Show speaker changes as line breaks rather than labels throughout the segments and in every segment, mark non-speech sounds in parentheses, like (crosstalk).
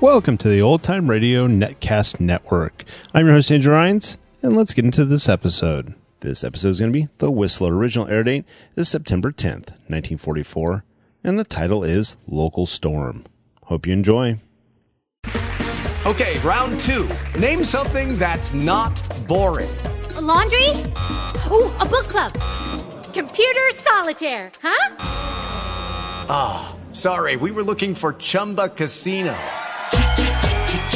Welcome to the Old Time Radio Netcast Network. I'm your host, Andrew Rhynes, and let's get into this episode. This episode is going to be The Whistler. Original air date is September 10th, 1944, and the title is Local Storm. Hope you enjoy.
Okay, round two. Name something that's not boring.
A laundry? Ooh, a book club. Computer solitaire, huh?
Ah, oh, sorry. We were looking for Chumba Casino.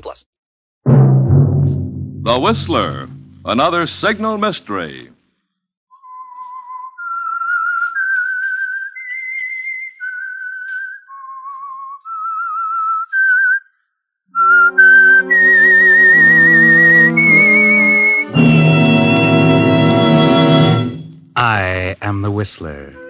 plus.
The Whistler. Another signal mystery.
I am the Whistler.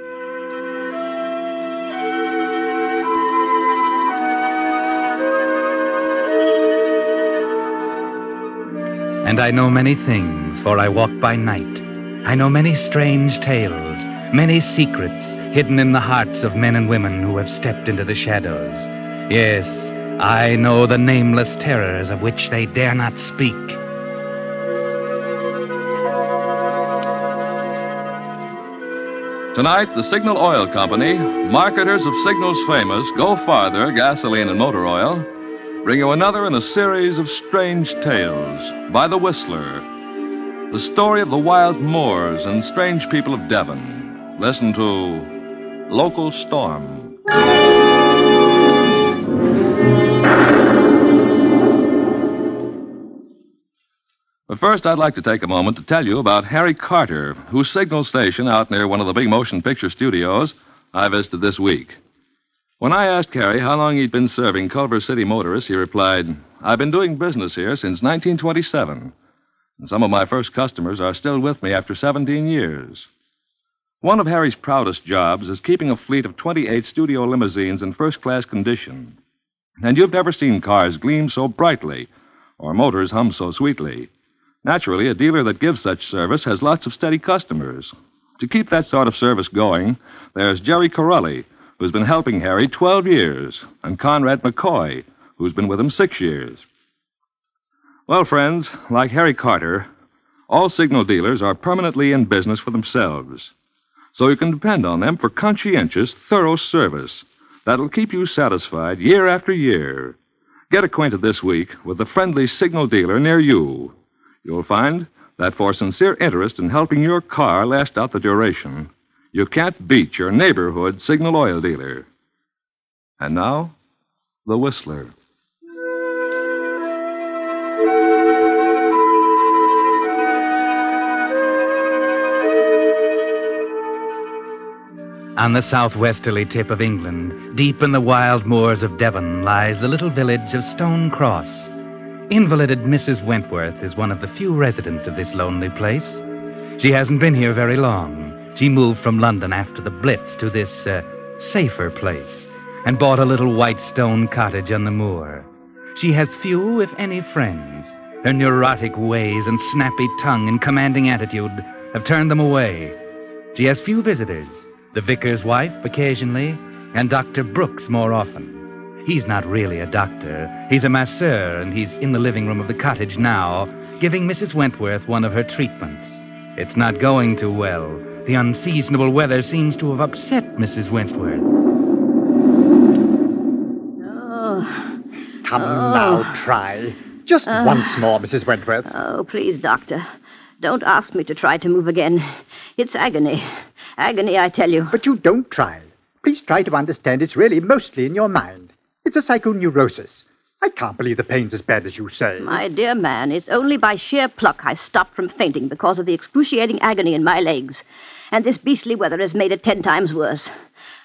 And I know many things, for I walk by night. I know many strange tales, many secrets hidden in the hearts of men and women who have stepped into the shadows. Yes, I know the nameless terrors of which they dare not speak.
Tonight, the Signal Oil Company, marketers of Signal's famous Go Farther gasoline and motor oil, bring you another in a series of strange tales by The Whistler. The story of the wild moors and strange people of Devon. Listen to Local Storm. But first, I'd like to take a moment to tell you about Harry Carter, whose signal station out near one of the big motion picture studios I visited this week. When I asked Harry how long he'd been serving Culver City motorists, he replied, I've been doing business here since 1927, and some of my first customers are still with me after 17 years. One of Harry's proudest jobs is keeping a fleet of 28 studio limousines in first class condition. And you've never seen cars gleam so brightly or motors hum so sweetly. Naturally, a dealer that gives such service has lots of steady customers. To keep that sort of service going, there's Jerry Corelli, who's been helping Harry 12 years, and Conrad McCoy, who's been with him six years. Well, friends, like Harry Carter, all signal dealers are permanently in business for themselves. So you can depend on them for conscientious, thorough service that'll keep you satisfied year after year. Get acquainted this week with the friendly signal dealer near you. You'll find that for sincere interest in helping your car last out the duration, you can't beat your neighborhood signal oil dealer. And now, the Whistler.
On the southwesterly tip of England, deep in the wild moors of Devon, lies the little village of Stone Cross. Invalided Mrs. Wentworth is one of the few residents of this lonely place. She hasn't been here very long, she moved from London after the Blitz to this uh, safer place and bought a little white stone cottage on the moor. She has few, if any, friends. Her neurotic ways and snappy tongue and commanding attitude have turned them away. She has few visitors the vicar's wife occasionally, and Dr. Brooks more often. He's not really a doctor. He's a masseur, and he's in the living room of the cottage now, giving Mrs. Wentworth one of her treatments. It's not going too well. The unseasonable weather seems to have upset Mrs. Wentworth.
Oh.
Come
Oh.
now, try. Just
Uh.
once more, Mrs. Wentworth.
Oh, please, Doctor. Don't ask me to try to move again. It's agony. Agony, I tell you.
But you don't try. Please try to understand it's really mostly in your mind. It's a psychoneurosis. I can't believe the pain's as bad as you say.
My dear man, it's only by sheer pluck I stopped from fainting because of the excruciating agony in my legs. And this beastly weather has made it ten times worse.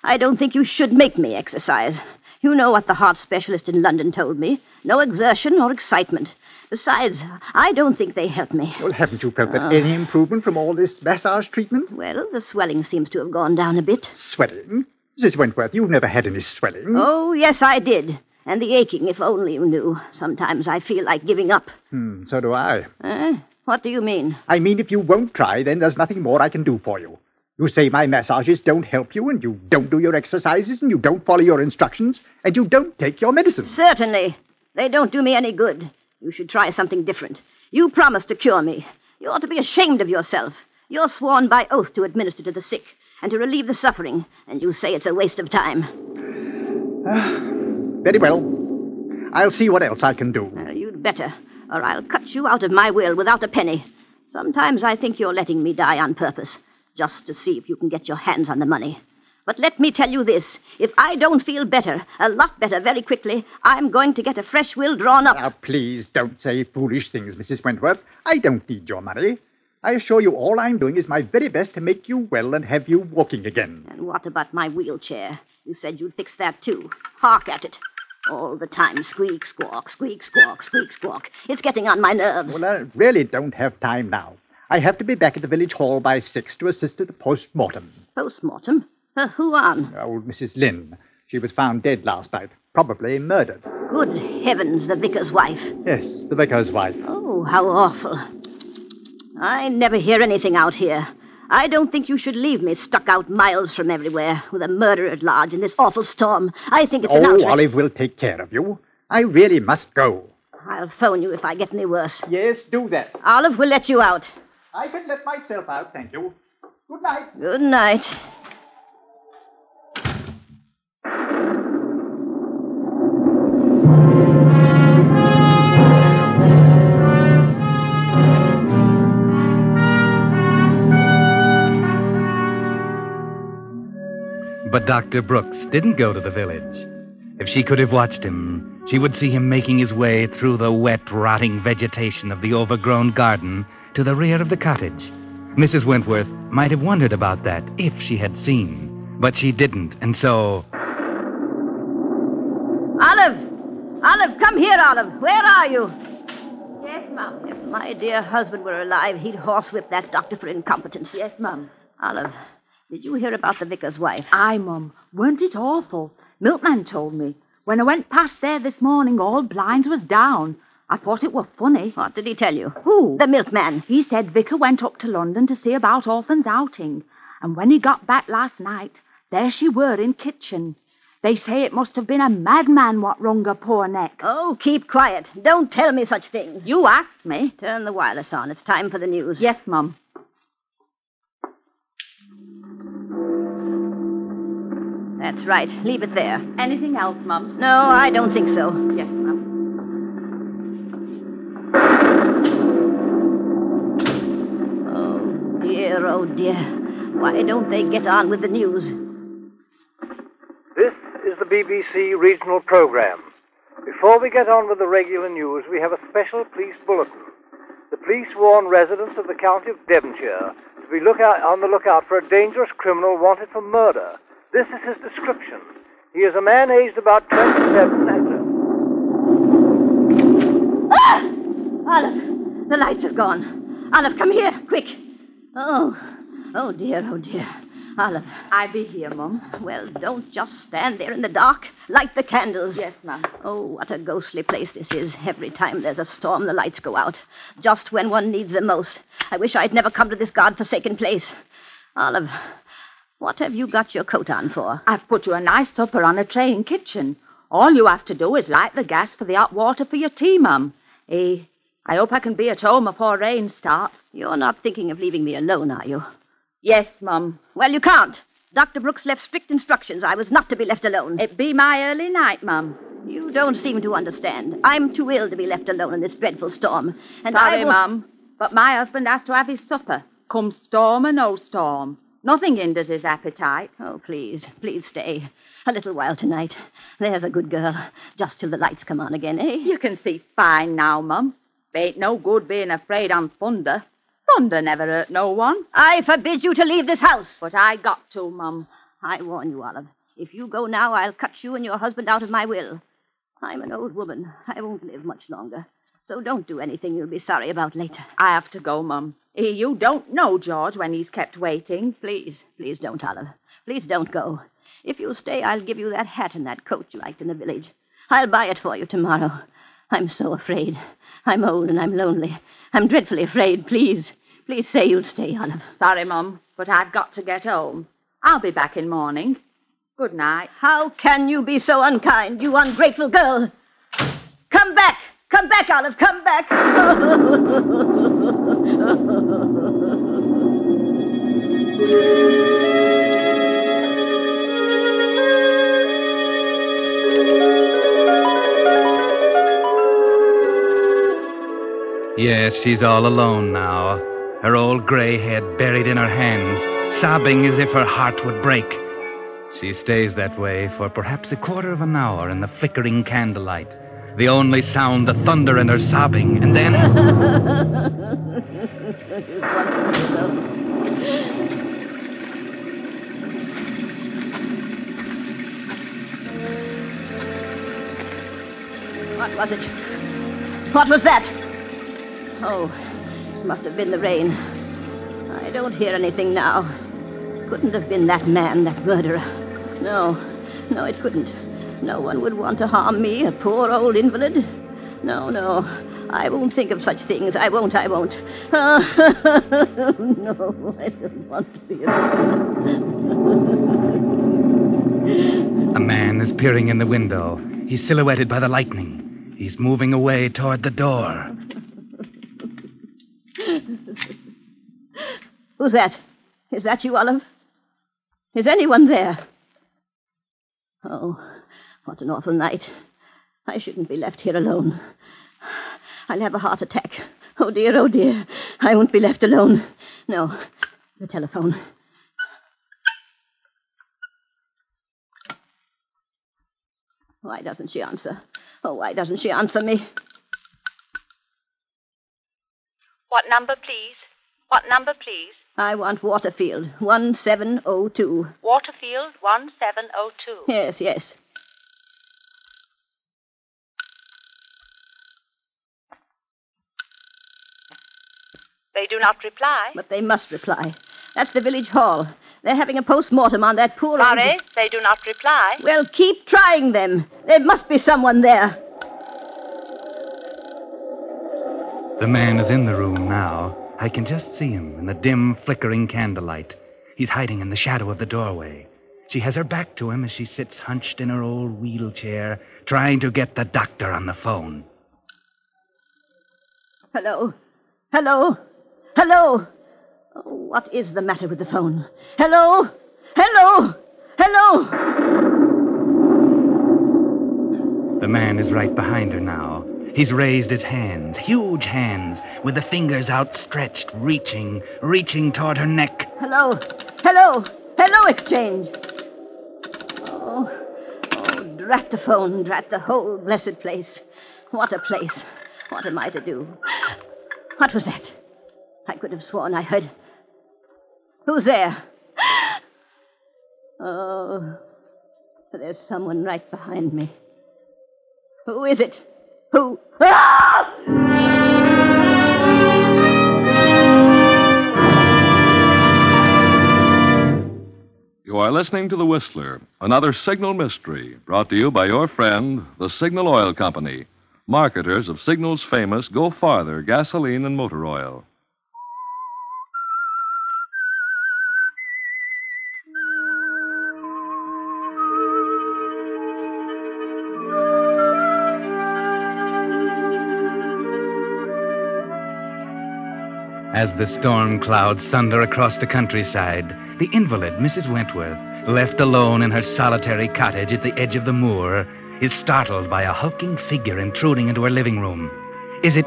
I don't think you should make me exercise. You know what the heart specialist in London told me. No exertion or excitement. Besides, I don't think they help me.
Well, haven't you felt that any improvement from all this massage treatment?
Well, the swelling seems to have gone down a bit.
Swelling? Mrs. Wentworth, you've never had any swelling.
Oh, yes, I did. And the aching, if only you knew. Sometimes I feel like giving up.
Hmm, so do I.
Eh? What do you mean?
I mean, if you won't try, then there's nothing more I can do for you. You say my massages don't help you, and you don't do your exercises, and you don't follow your instructions, and you don't take your medicine.
Certainly. They don't do me any good. You should try something different. You promised to cure me. You ought to be ashamed of yourself. You're sworn by oath to administer to the sick and to relieve the suffering, and you say it's a waste of time.
Ah, very well. I'll see what else I can do.
Well, you'd better, or I'll cut you out of my will without a penny. Sometimes I think you're letting me die on purpose, just to see if you can get your hands on the money. But let me tell you this if I don't feel better, a lot better very quickly, I'm going to get a fresh will drawn up.
Now, please don't say foolish things, Mrs. Wentworth. I don't need your money. I assure you all I'm doing is my very best to make you well and have you walking again.
And what about my wheelchair? You said you'd fix that too. Hark at it. All the time, squeak, squawk, squeak, squawk, squeak, squawk. It's getting on my nerves.
Well, I really don't have time now. I have to be back at the village hall by six to assist at the post-mortem.
Post-mortem? Uh, who on?
Old Mrs. Lynn. She was found dead last night, probably murdered.
Good heavens, the vicar's wife.
Yes, the vicar's wife.
Oh, how awful. I never hear anything out here. I don't think you should leave me stuck out miles from everywhere with a murderer at large in this awful storm. I think it's an
Oh,
outrage.
Olive will take care of you. I really must go.
I'll phone you if I get any worse.
Yes, do that.
Olive will let you out.
I can let myself out, thank you. Good night.
Good night.
But Dr. Brooks didn't go to the village. If she could have watched him, she would see him making his way through the wet, rotting vegetation of the overgrown garden to the rear of the cottage. Mrs. Wentworth might have wondered about that if she had seen, but she didn't, and so.
Olive! Olive, come here, Olive. Where are you?
Yes, Mum.
If my dear husband were alive, he'd horsewhip that doctor for incompetence.
Yes, Mum.
Olive, did you hear about the vicar's wife?
Aye, Mum. Weren't it awful? Milkman told me. When I went past there this morning, all blinds was down. I thought it were funny.
What did he tell you?
Who?
The milkman.
He said Vicar went up to London to see about orphans outing. And when he got back last night, there she were in kitchen. They say it must have been a madman what wrung her poor neck.
Oh, keep quiet. Don't tell me such things.
You asked me.
Turn the wireless on. It's time for the news.
Yes, Mum.
That's right. Leave it there.
Anything else, Mum?
No, I don't think so.
Yes, Mum.
Oh, dear, oh, dear. Why don't they get on with the news?
This is the BBC regional program. Before we get on with the regular news, we have a special police bulletin. The police warn residents of the county of Devonshire to be look out, on the lookout for a dangerous criminal wanted for murder. This is his description. He is a man aged about 27 and...
Ah! Olive, the lights have gone. Olive, come here, quick. Oh, oh dear, oh dear. Olive.
I be here, Mum.
Well, don't just stand there in the dark. Light the candles.
Yes, ma'am.
Oh, what a ghostly place this is. Every time there's a storm, the lights go out. Just when one needs them most. I wish I'd never come to this God-forsaken place. Olive, what have you got your coat on for?
I've put you a nice supper on a tray in kitchen. All you have to do is light the gas for the hot water for your tea, Mum. Eh, I hope I can be at home before rain starts.
You're not thinking of leaving me alone, are you?
Yes, Mum.
Well, you can't. Dr. Brooks left strict instructions. I was not to be left alone.
It be my early night, Mum.
You don't seem to understand. I'm too ill to be left alone in this dreadful storm. And
Sorry,
I will...
Mum, but my husband has to have his supper. Come storm or no storm. Nothing hinders his appetite.
Oh, please, please stay. A little while tonight. There's a good girl. Just till the lights come on again, eh?
You can see fine now, Mum. Ain't no good being afraid on thunder. Thunder never hurt no one.
I forbid you to leave this house.
But I got to, Mum.
I warn you, Olive. If you go now, I'll cut you and your husband out of my will. I'm an old woman. I won't live much longer. So don't do anything you'll be sorry about later.
I have to go, Mum. Eh, You don't know George when he's kept waiting.
Please, please don't, Olive. Please don't go. If you'll stay, I'll give you that hat and that coat you liked in the village. I'll buy it for you tomorrow. I'm so afraid. I'm old and I'm lonely. I'm dreadfully afraid. Please, please say you'll stay, Olive.
Sorry, Mum, but I've got to get home. I'll be back in morning. Good night.
How can you be so unkind, you ungrateful girl? Back, Olive! Come back!
Yes, she's all alone now, her old gray head buried in her hands, sobbing as if her heart would break. She stays that way for perhaps a quarter of an hour in the flickering candlelight, the only sound the thunder and her sobbing, and then.
What was it? What was that? Oh, it must have been the rain. I don't hear anything now. Couldn't have been that man, that murderer. No, no, it couldn't. No one would want to harm me, a poor old invalid. No, no, I won't think of such things. I won't, I won't. Oh, (laughs) no, I don't want to be alone. (laughs)
A man is peering in the window. He's silhouetted by the lightning. He's moving away toward the door.
Who's that? Is that you, Olive? Is anyone there? Oh, what an awful night. I shouldn't be left here alone. I'll have a heart attack. Oh dear, oh dear. I won't be left alone. No, the telephone. Why doesn't she answer? Oh, why doesn't she answer me?
What number, please? What number, please?
I want Waterfield, 1702.
Waterfield 1702.
Yes, yes.
They do not reply.
But they must reply. That's the village hall. They're having a post-mortem on that poor
Sorry,
old...
they do not reply.
Well, keep trying them. There must be someone there.
The man is in the room now. I can just see him in the dim, flickering candlelight. He's hiding in the shadow of the doorway. She has her back to him as she sits hunched in her old wheelchair, trying to get the doctor on the phone.
Hello? Hello? Hello? Oh, what is the matter with the phone? Hello? Hello? Hello?
The man is right behind her now. He's raised his hands, huge hands, with the fingers outstretched, reaching, reaching toward her neck.
Hello? Hello? Hello, Exchange? Oh, oh, drat the phone, drat the whole blessed place. What a place. What am I to do? What was that? I could have sworn I heard. Who's there? (gasps) Oh, there's someone right behind me. Who is it? Who? Ah! (laughs)
You are listening to The Whistler, another signal mystery brought to you by your friend, the Signal Oil Company, marketers of Signal's famous Go Farther gasoline and motor oil.
As the storm clouds thunder across the countryside, the invalid, Mrs. Wentworth, left alone in her solitary cottage at the edge of the moor, is startled by a hulking figure intruding into her living room. Is it.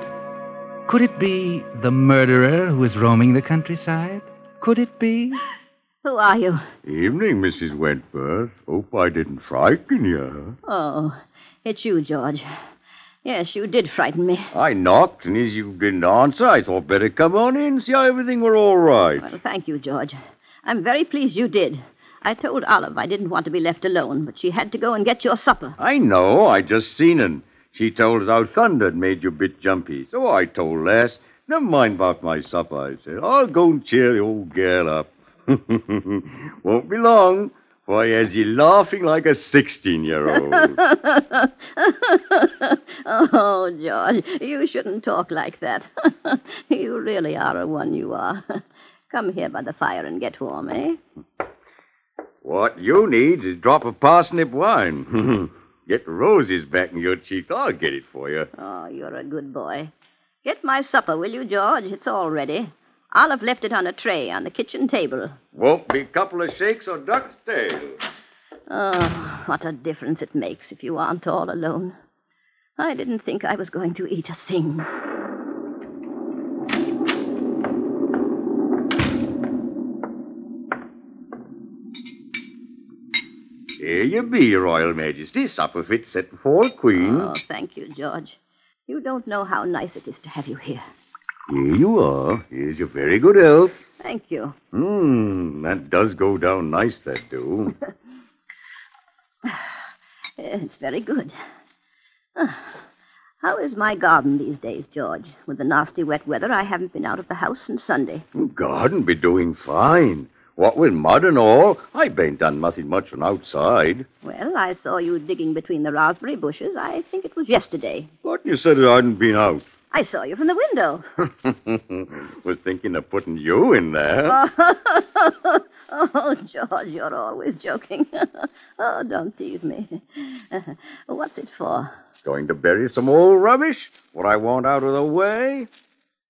Could it be the murderer who is roaming the countryside? Could it be? (laughs)
Who are you?
Evening, Mrs. Wentworth. Hope I didn't frighten you.
Oh, it's you, George. Yes, you did frighten me.
I knocked, and as you didn't answer, I thought better come on in, see how everything were all right.
Well, thank you, George. I'm very pleased you did. I told Olive I didn't want to be left alone, but she had to go and get your supper.
I know, I just seen her. She told us how thunder had made you a bit jumpy. So I told Les, never mind about my supper, I said. I'll go and cheer the old girl up. (laughs) Won't be long, for he laughing like a 16-year-old. (laughs)
oh, George, you shouldn't talk like that. (laughs) you really are a one, you are. (laughs) Come here by the fire and get warm, eh?
what you need is a drop of parsnip wine. get roses back in your cheeks. I'll get it for you.
Oh, you're a good boy. Get my supper, will you, George? It's all ready. Olive left it on a tray on the kitchen table.
Won't be a couple of shakes or duck's tail.
Oh, what a difference it makes if you aren't all alone. I didn't think I was going to eat a thing.
Here you be, Your Royal Majesty. Supper fit set for queen.
Oh, thank you, George. You don't know how nice it is to have you here.
Here you are. Here's your very good health.
Thank you.
Hmm, that does go down nice, that do. (laughs)
It's very good. How is my garden these days, George? With the nasty wet weather, I haven't been out of the house since Sunday.
Garden be doing fine. What with mud and all, I ain't done nothing much from outside.
Well, I saw you digging between the raspberry bushes. I think it was yesterday.
But you said I hadn't been out.
I saw you from the window. (laughs)
Was thinking of putting you in there. (laughs)
oh, George, you're always joking. (laughs) oh, don't tease me. What's it for?
Going to bury some old rubbish? What I want out of the way?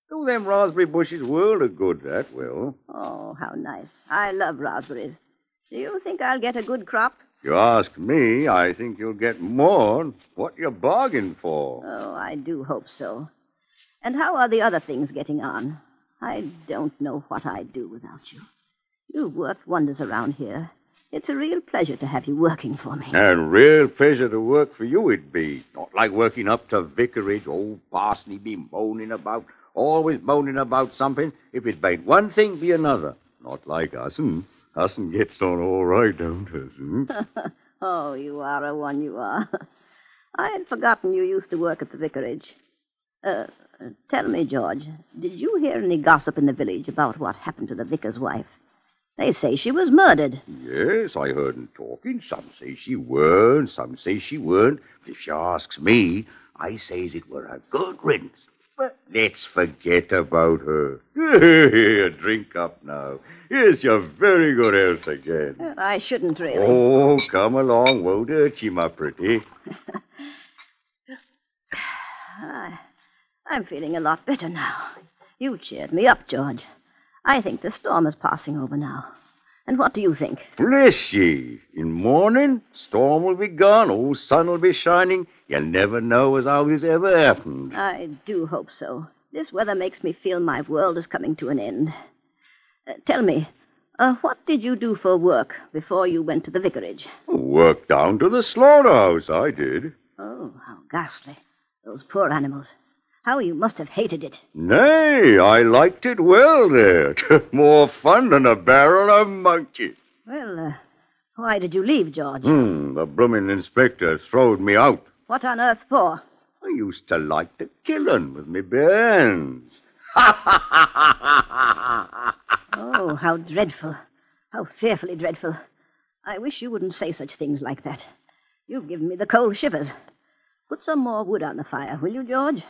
Do them raspberry bushes world of good, that will.
Oh, how nice. I love raspberries. Do you think I'll get a good crop?
You ask me, I think you'll get more. What you bargained for?
Oh, I do hope so. And how are the other things getting on? I don't know what I'd do without you. You've worked wonders around here. It's a real pleasure to have you working for me.
And real pleasure to work for you it'd be. Not like working up to vicarage, old parsony be moaning about, always moaning about something. If it ain't one thing, be another. Not like us'n. Us'n gets on all right, don't us'n? (laughs)
oh, you are a one, you are. (laughs) I had forgotten you used to work at the vicarage. Uh, tell me, George, did you hear any gossip in the village about what happened to the vicar's wife? They say she was murdered.
Yes, I heard 'em talking. Some say she weren't, some say she weren't. But if you asks me, I says it were a good riddance. But let's forget about her. (laughs) Here, drink up now. Here's your very good health again.
Uh, I shouldn't really.
Oh, come along. Won't hurt you, my pretty.
I, (laughs) I'm feeling a lot better now. You cheered me up, George. I think the storm is passing over now. And what do you think?
Bless ye. In morning, storm will be gone, old sun will be shining. You never know as how this ever happened.
I do hope so. This weather makes me feel my world is coming to an end. Uh, tell me, uh, what did you do for work before you went to the vicarage?
Worked down to the slaughterhouse, I did.
Oh, how ghastly. Those poor animals. How you must have hated it.
Nay, I liked it well there. (laughs) More fun than a barrel of monkey.
Well, uh, why did you leave, George?
Hmm, the bloomin' inspector throwed me out.
What on earth for?
I used to like to kill 'un with me bare hands. (laughs)
Oh, how dreadful. How fearfully dreadful. I wish you wouldn't say such things like that. You've given me the cold shivers. Put some more wood on the fire, will you, George?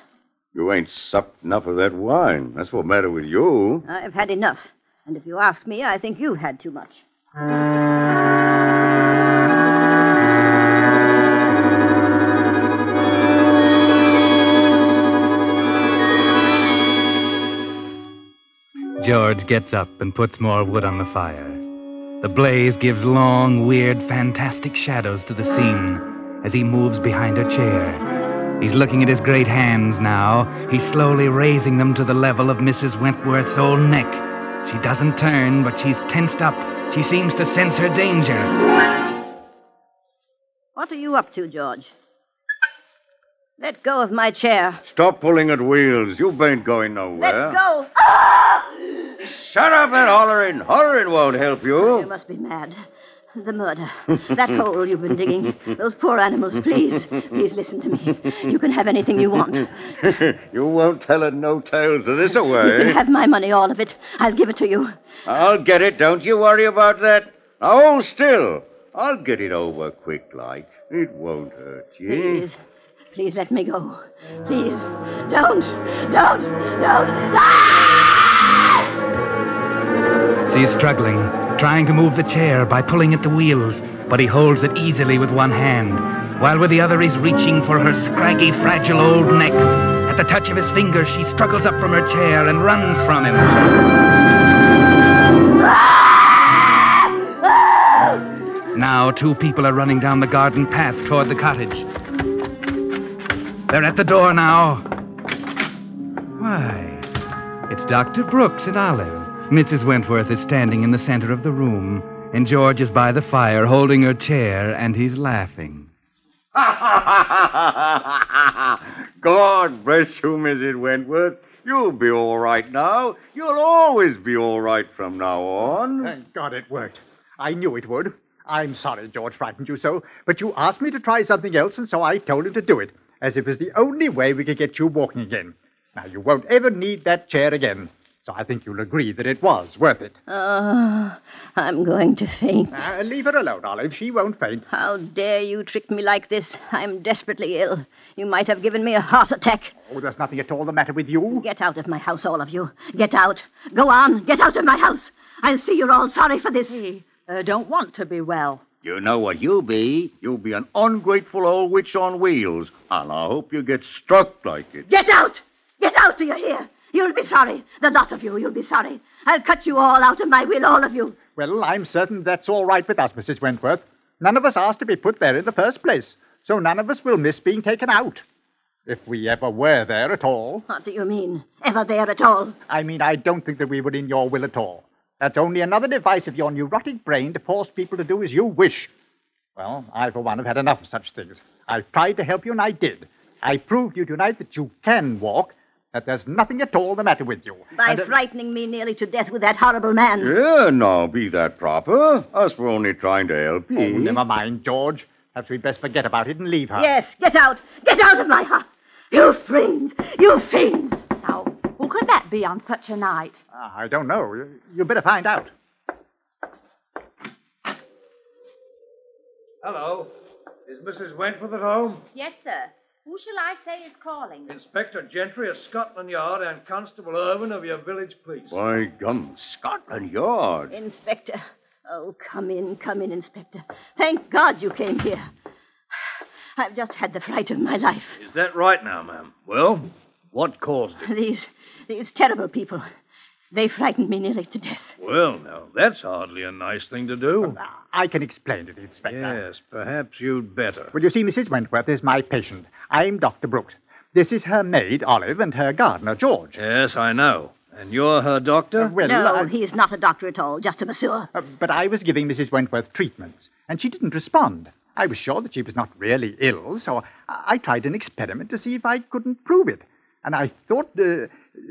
You ain't supped enough of that wine. That's what matter with you.
I've had enough. And if you ask me, I think you've had too much.
George gets up and puts more wood on the fire. The blaze gives long, weird, fantastic shadows to the scene as he moves behind her chair. He's looking at his great hands now. He's slowly raising them to the level of Mrs. Wentworth's old neck. She doesn't turn, but she's tensed up. She seems to sense her danger.
What are you up to, George? Let go of my chair.
Stop pulling at wheels. You ain't going nowhere.
Let go.
Shut up and hollering. Hollering won't help
You
you.
must be mad. The murder. That hole you've been digging. Those poor animals, please. Please listen to me. You can have anything you want. You (laughs)
you won't tell it no tales of this away.
You can
away.
have my money, all of it. I'll give it to you.
I'll get it. Don't you worry about that. Now hold still. I'll get it over quick like. It won't hurt you.
Please. Please let me go. Please. Don't. Don't. Don't. Ah!
She's struggling, trying to move the chair by pulling at the wheels, but he holds it easily with one hand, while with the other he's reaching for her scraggy, fragile old neck. At the touch of his fingers, she struggles up from her chair and runs from him. Now, two people are running down the garden path toward the cottage. They're at the door now. Why, it's Dr. Brooks and Olive. Mrs. Wentworth is standing in the center of the room, and George is by the fire holding her chair, and he's laughing. (laughs)
God bless you, Mrs. Wentworth. You'll be all right now. You'll always be all right from now on.
Thank God it worked. I knew it would. I'm sorry George frightened you so, but you asked me to try something else, and so I told him to do it, as if it was the only way we could get you walking again. Now, you won't ever need that chair again, so I think you'll agree that it was worth it.
Oh, I'm going to faint.
Uh, leave her alone, Olive. She won't faint.
How dare you trick me like this? I'm desperately ill. You might have given me a heart attack.
Oh, there's nothing at all the matter with you.
Get out of my house, all of you. Get out. Go on. Get out of my house. I'll see you're all sorry for this.
He uh, don't want to be well.
You know what you'll be. You'll be an ungrateful old witch on wheels, and I hope you get struck like it.
Get out! Get out, do you hear? You'll be sorry. The lot of you, you'll be sorry. I'll cut you all out of my will, all of you.
Well, I'm certain that's all right with us, Mrs. Wentworth. None of us asked to be put there in the first place, so none of us will miss being taken out. If we ever were there at all.
What do you mean? Ever there at all?
I mean, I don't think that we were in your will at all. That's only another device of your neurotic brain to force people to do as you wish. Well, I, for one, have had enough of such things. I've tried to help you, and I did. I proved to you tonight that you can walk, that there's nothing at all the matter with you.
By
And, uh,
frightening me nearly to death with that horrible man.
Yeah, now, be that proper. Us were only trying to help you.
Oh, never mind, George. Perhaps we'd best forget about it and leave her.
Yes, get out. Get out of my house. You fiends. You fiends.
Now, who could that be on such a night?
Ah, I don't know. You- You'd better find out.
Hello. Is Mrs. Wentworth at home?
Yes, sir. Who shall I say is calling?
Inspector Gentry of Scotland Yard and Constable Irwin of your village police.
By gum, Scotland Yard.
Inspector. Oh, come in, come in, Inspector. Thank God you came here. I've just had the fright of my life.
Is that right now, ma'am? Well, what caused it?
These, these terrible people. They frightened me nearly to death.
Well, now, that's hardly a nice thing to do.
I can explain it, Inspector.
Yes, perhaps you'd better.
Well, you see, Mrs. Wentworth is my patient. I'm Dr. Brooks. This is her maid, Olive, and her gardener, George.
Yes, I know. And you're her doctor?
well,
no,
I-
he's not a doctor at all, just a masseur.
Uh, but I was giving Mrs. Wentworth treatments, and she didn't respond. I was sure that she was not really ill, so I, I tried an experiment to see if I couldn't prove it. And I thought uh,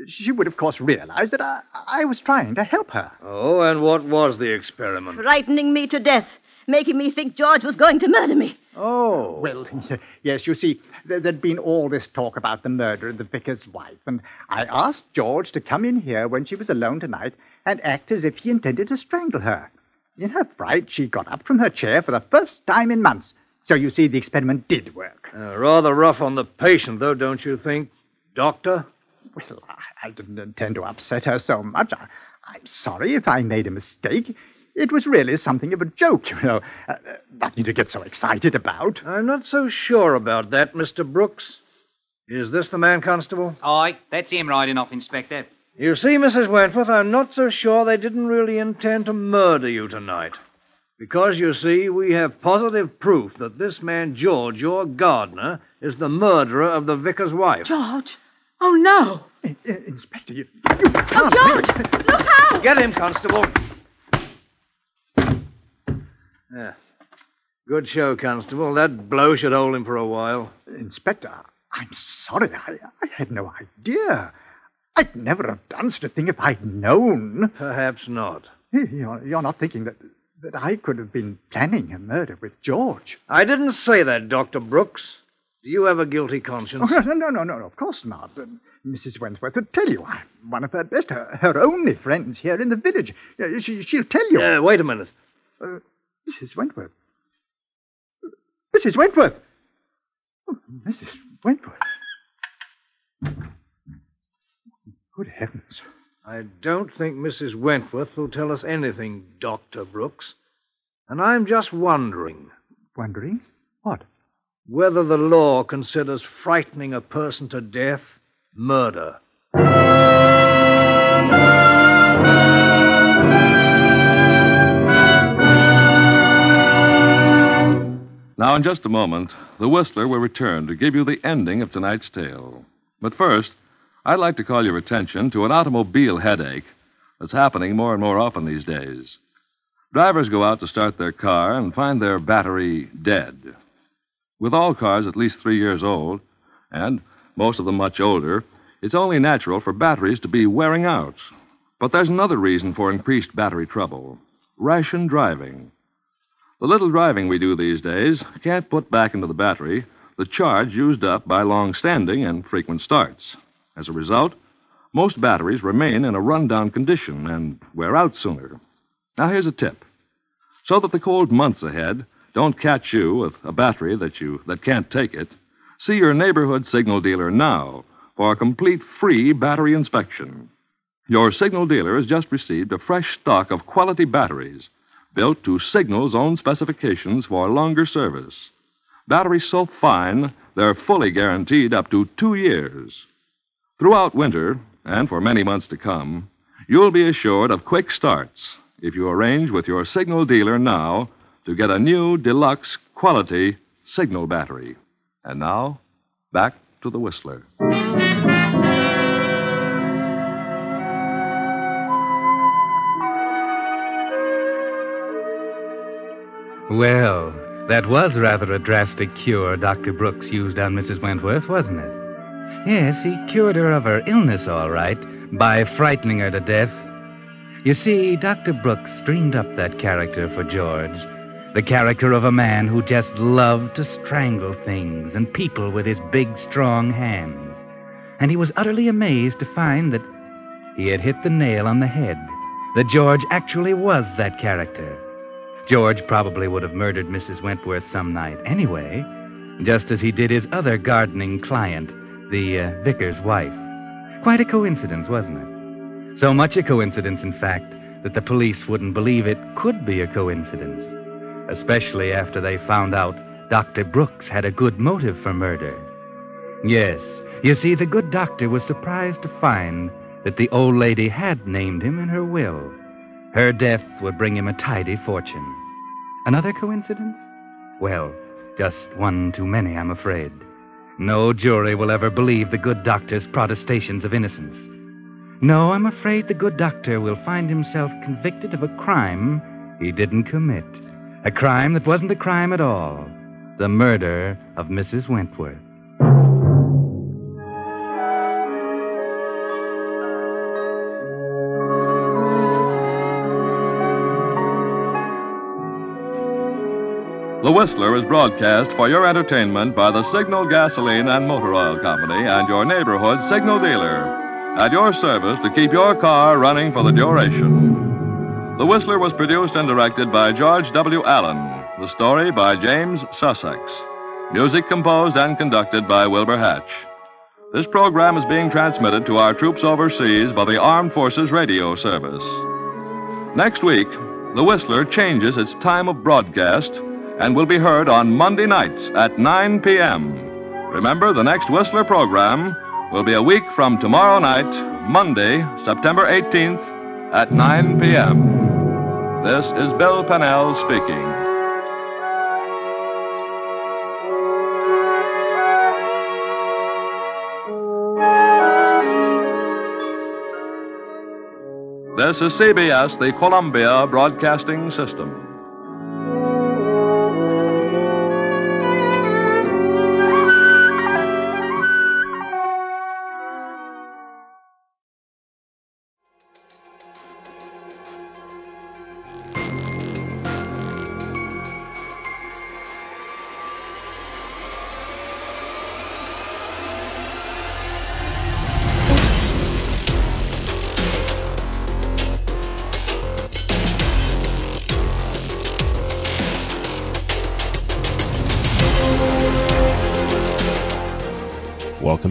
she would, of course, realize that I, I was trying to help her.
Oh, and what was the experiment?
Frightening me to death, making me think George was going to murder me.
Oh. Well, (laughs) yes, you see, there- there'd been all this talk about the murder of the vicar's wife, and I asked George to come in here when she was alone tonight and act as if he intended to strangle her. In her fright, she got up from her chair for the first time in months. So you see, the experiment did work.
Uh, rather rough on the patient, though, don't you think, Doctor?
Well, I, I didn't intend to upset her so much. I, I'm sorry if I made a mistake. It was really something of a joke, you know. Uh, uh, nothing to get so excited about.
I'm not so sure about that, Mr. Brooks. Is this the man, Constable?
Aye, that's him riding off, Inspector.
You see, Mrs. Wentworth, I'm not so sure they didn't really intend to murder you tonight. Because, you see, we have positive proof that this man, George, your gardener, is the murderer of the vicar's wife.
George! Oh, no!
Inspector, you,
Oh, George! Look out!
Get him, Constable. Yeah. Good show, Constable. That blow should hold him for a while.
Inspector, I'm sorry. I, I had no idea. I'd never have done such a thing if I'd known.
Perhaps not.
You're, you're not thinking that, that I could have been planning a murder with George.
I didn't say that, Dr. Brooks. Do you have a guilty conscience?
Oh, no, no, no, no, of course not. Uh, Mrs. Wentworth would tell you. I'm one of her best, her, her only friends here in the village. Uh, she, she'll tell you.
Uh, wait a minute.
Uh, Mrs. Wentworth. Mrs. Wentworth! Oh, Mrs. Wentworth. Good heavens.
I don't think Mrs. Wentworth will tell us anything, Dr. Brooks. And I'm just wondering.
Wondering? What?
Whether the law considers frightening a person to death murder.
Now, in just a moment, the Whistler will return to give you the ending of tonight's tale. But first, I'd like to call your attention to an automobile headache that's happening more and more often these days. Drivers go out to start their car and find their battery dead. With all cars at least three years old, and most of them much older, it's only natural for batteries to be wearing out. But there's another reason for increased battery trouble ration driving. The little driving we do these days can't put back into the battery the charge used up by long standing and frequent starts. As a result, most batteries remain in a rundown condition and wear out sooner. Now, here's a tip. So that the cold months ahead don't catch you with a battery that you that can't take it, see your neighborhood signal dealer now for a complete free battery inspection. Your signal dealer has just received a fresh stock of quality batteries built to Signal's own specifications for longer service. Batteries so fine, they're fully guaranteed up to two years. Throughout winter, and for many months to come, you'll be assured of quick starts if you arrange with your Signal dealer now to get a new deluxe quality Signal battery. And now, back to the Whistler.
Well, that was rather a drastic cure Dr. Brooks used on Mrs. Wentworth, wasn't it? Yes, he cured her of her illness, all right, by frightening her to death. You see, Dr. Brooks dreamed up that character for George. The character of a man who just loved to strangle things and people with his big, strong hands. And he was utterly amazed to find that he had hit the nail on the head. That George actually was that character. George probably would have murdered Mrs. Wentworth some night anyway, just as he did his other gardening client, the uh, vicar's wife. Quite a coincidence, wasn't it? So much a coincidence, in fact, that the police wouldn't believe it could be a coincidence, especially after they found out Dr. Brooks had a good motive for murder. Yes, you see, the good doctor was surprised to find that the old lady had named him in her will. Her death would bring him a tidy fortune. Another coincidence? Well, just one too many, I'm afraid. No jury will ever believe the good doctor's protestations of innocence. No, I'm afraid the good doctor will find himself convicted of a crime he didn't commit. A crime that wasn't a crime at all the murder of Mrs. Wentworth.
The Whistler is broadcast for your entertainment by the Signal Gasoline and Motor Oil Company and your neighborhood signal dealer. At your service to keep your car running for the duration. The Whistler was produced and directed by George W. Allen. The story by James Sussex. Music composed and conducted by Wilbur Hatch. This program is being transmitted to our troops overseas by the Armed Forces Radio Service. Next week, The Whistler changes its time of broadcast and will be heard on Monday nights at 9 p.m. Remember, the next Whistler program will be a week from tomorrow night, Monday, September 18th, at 9 p.m. This is Bill Pennell speaking. This is CBS, the Columbia Broadcasting System.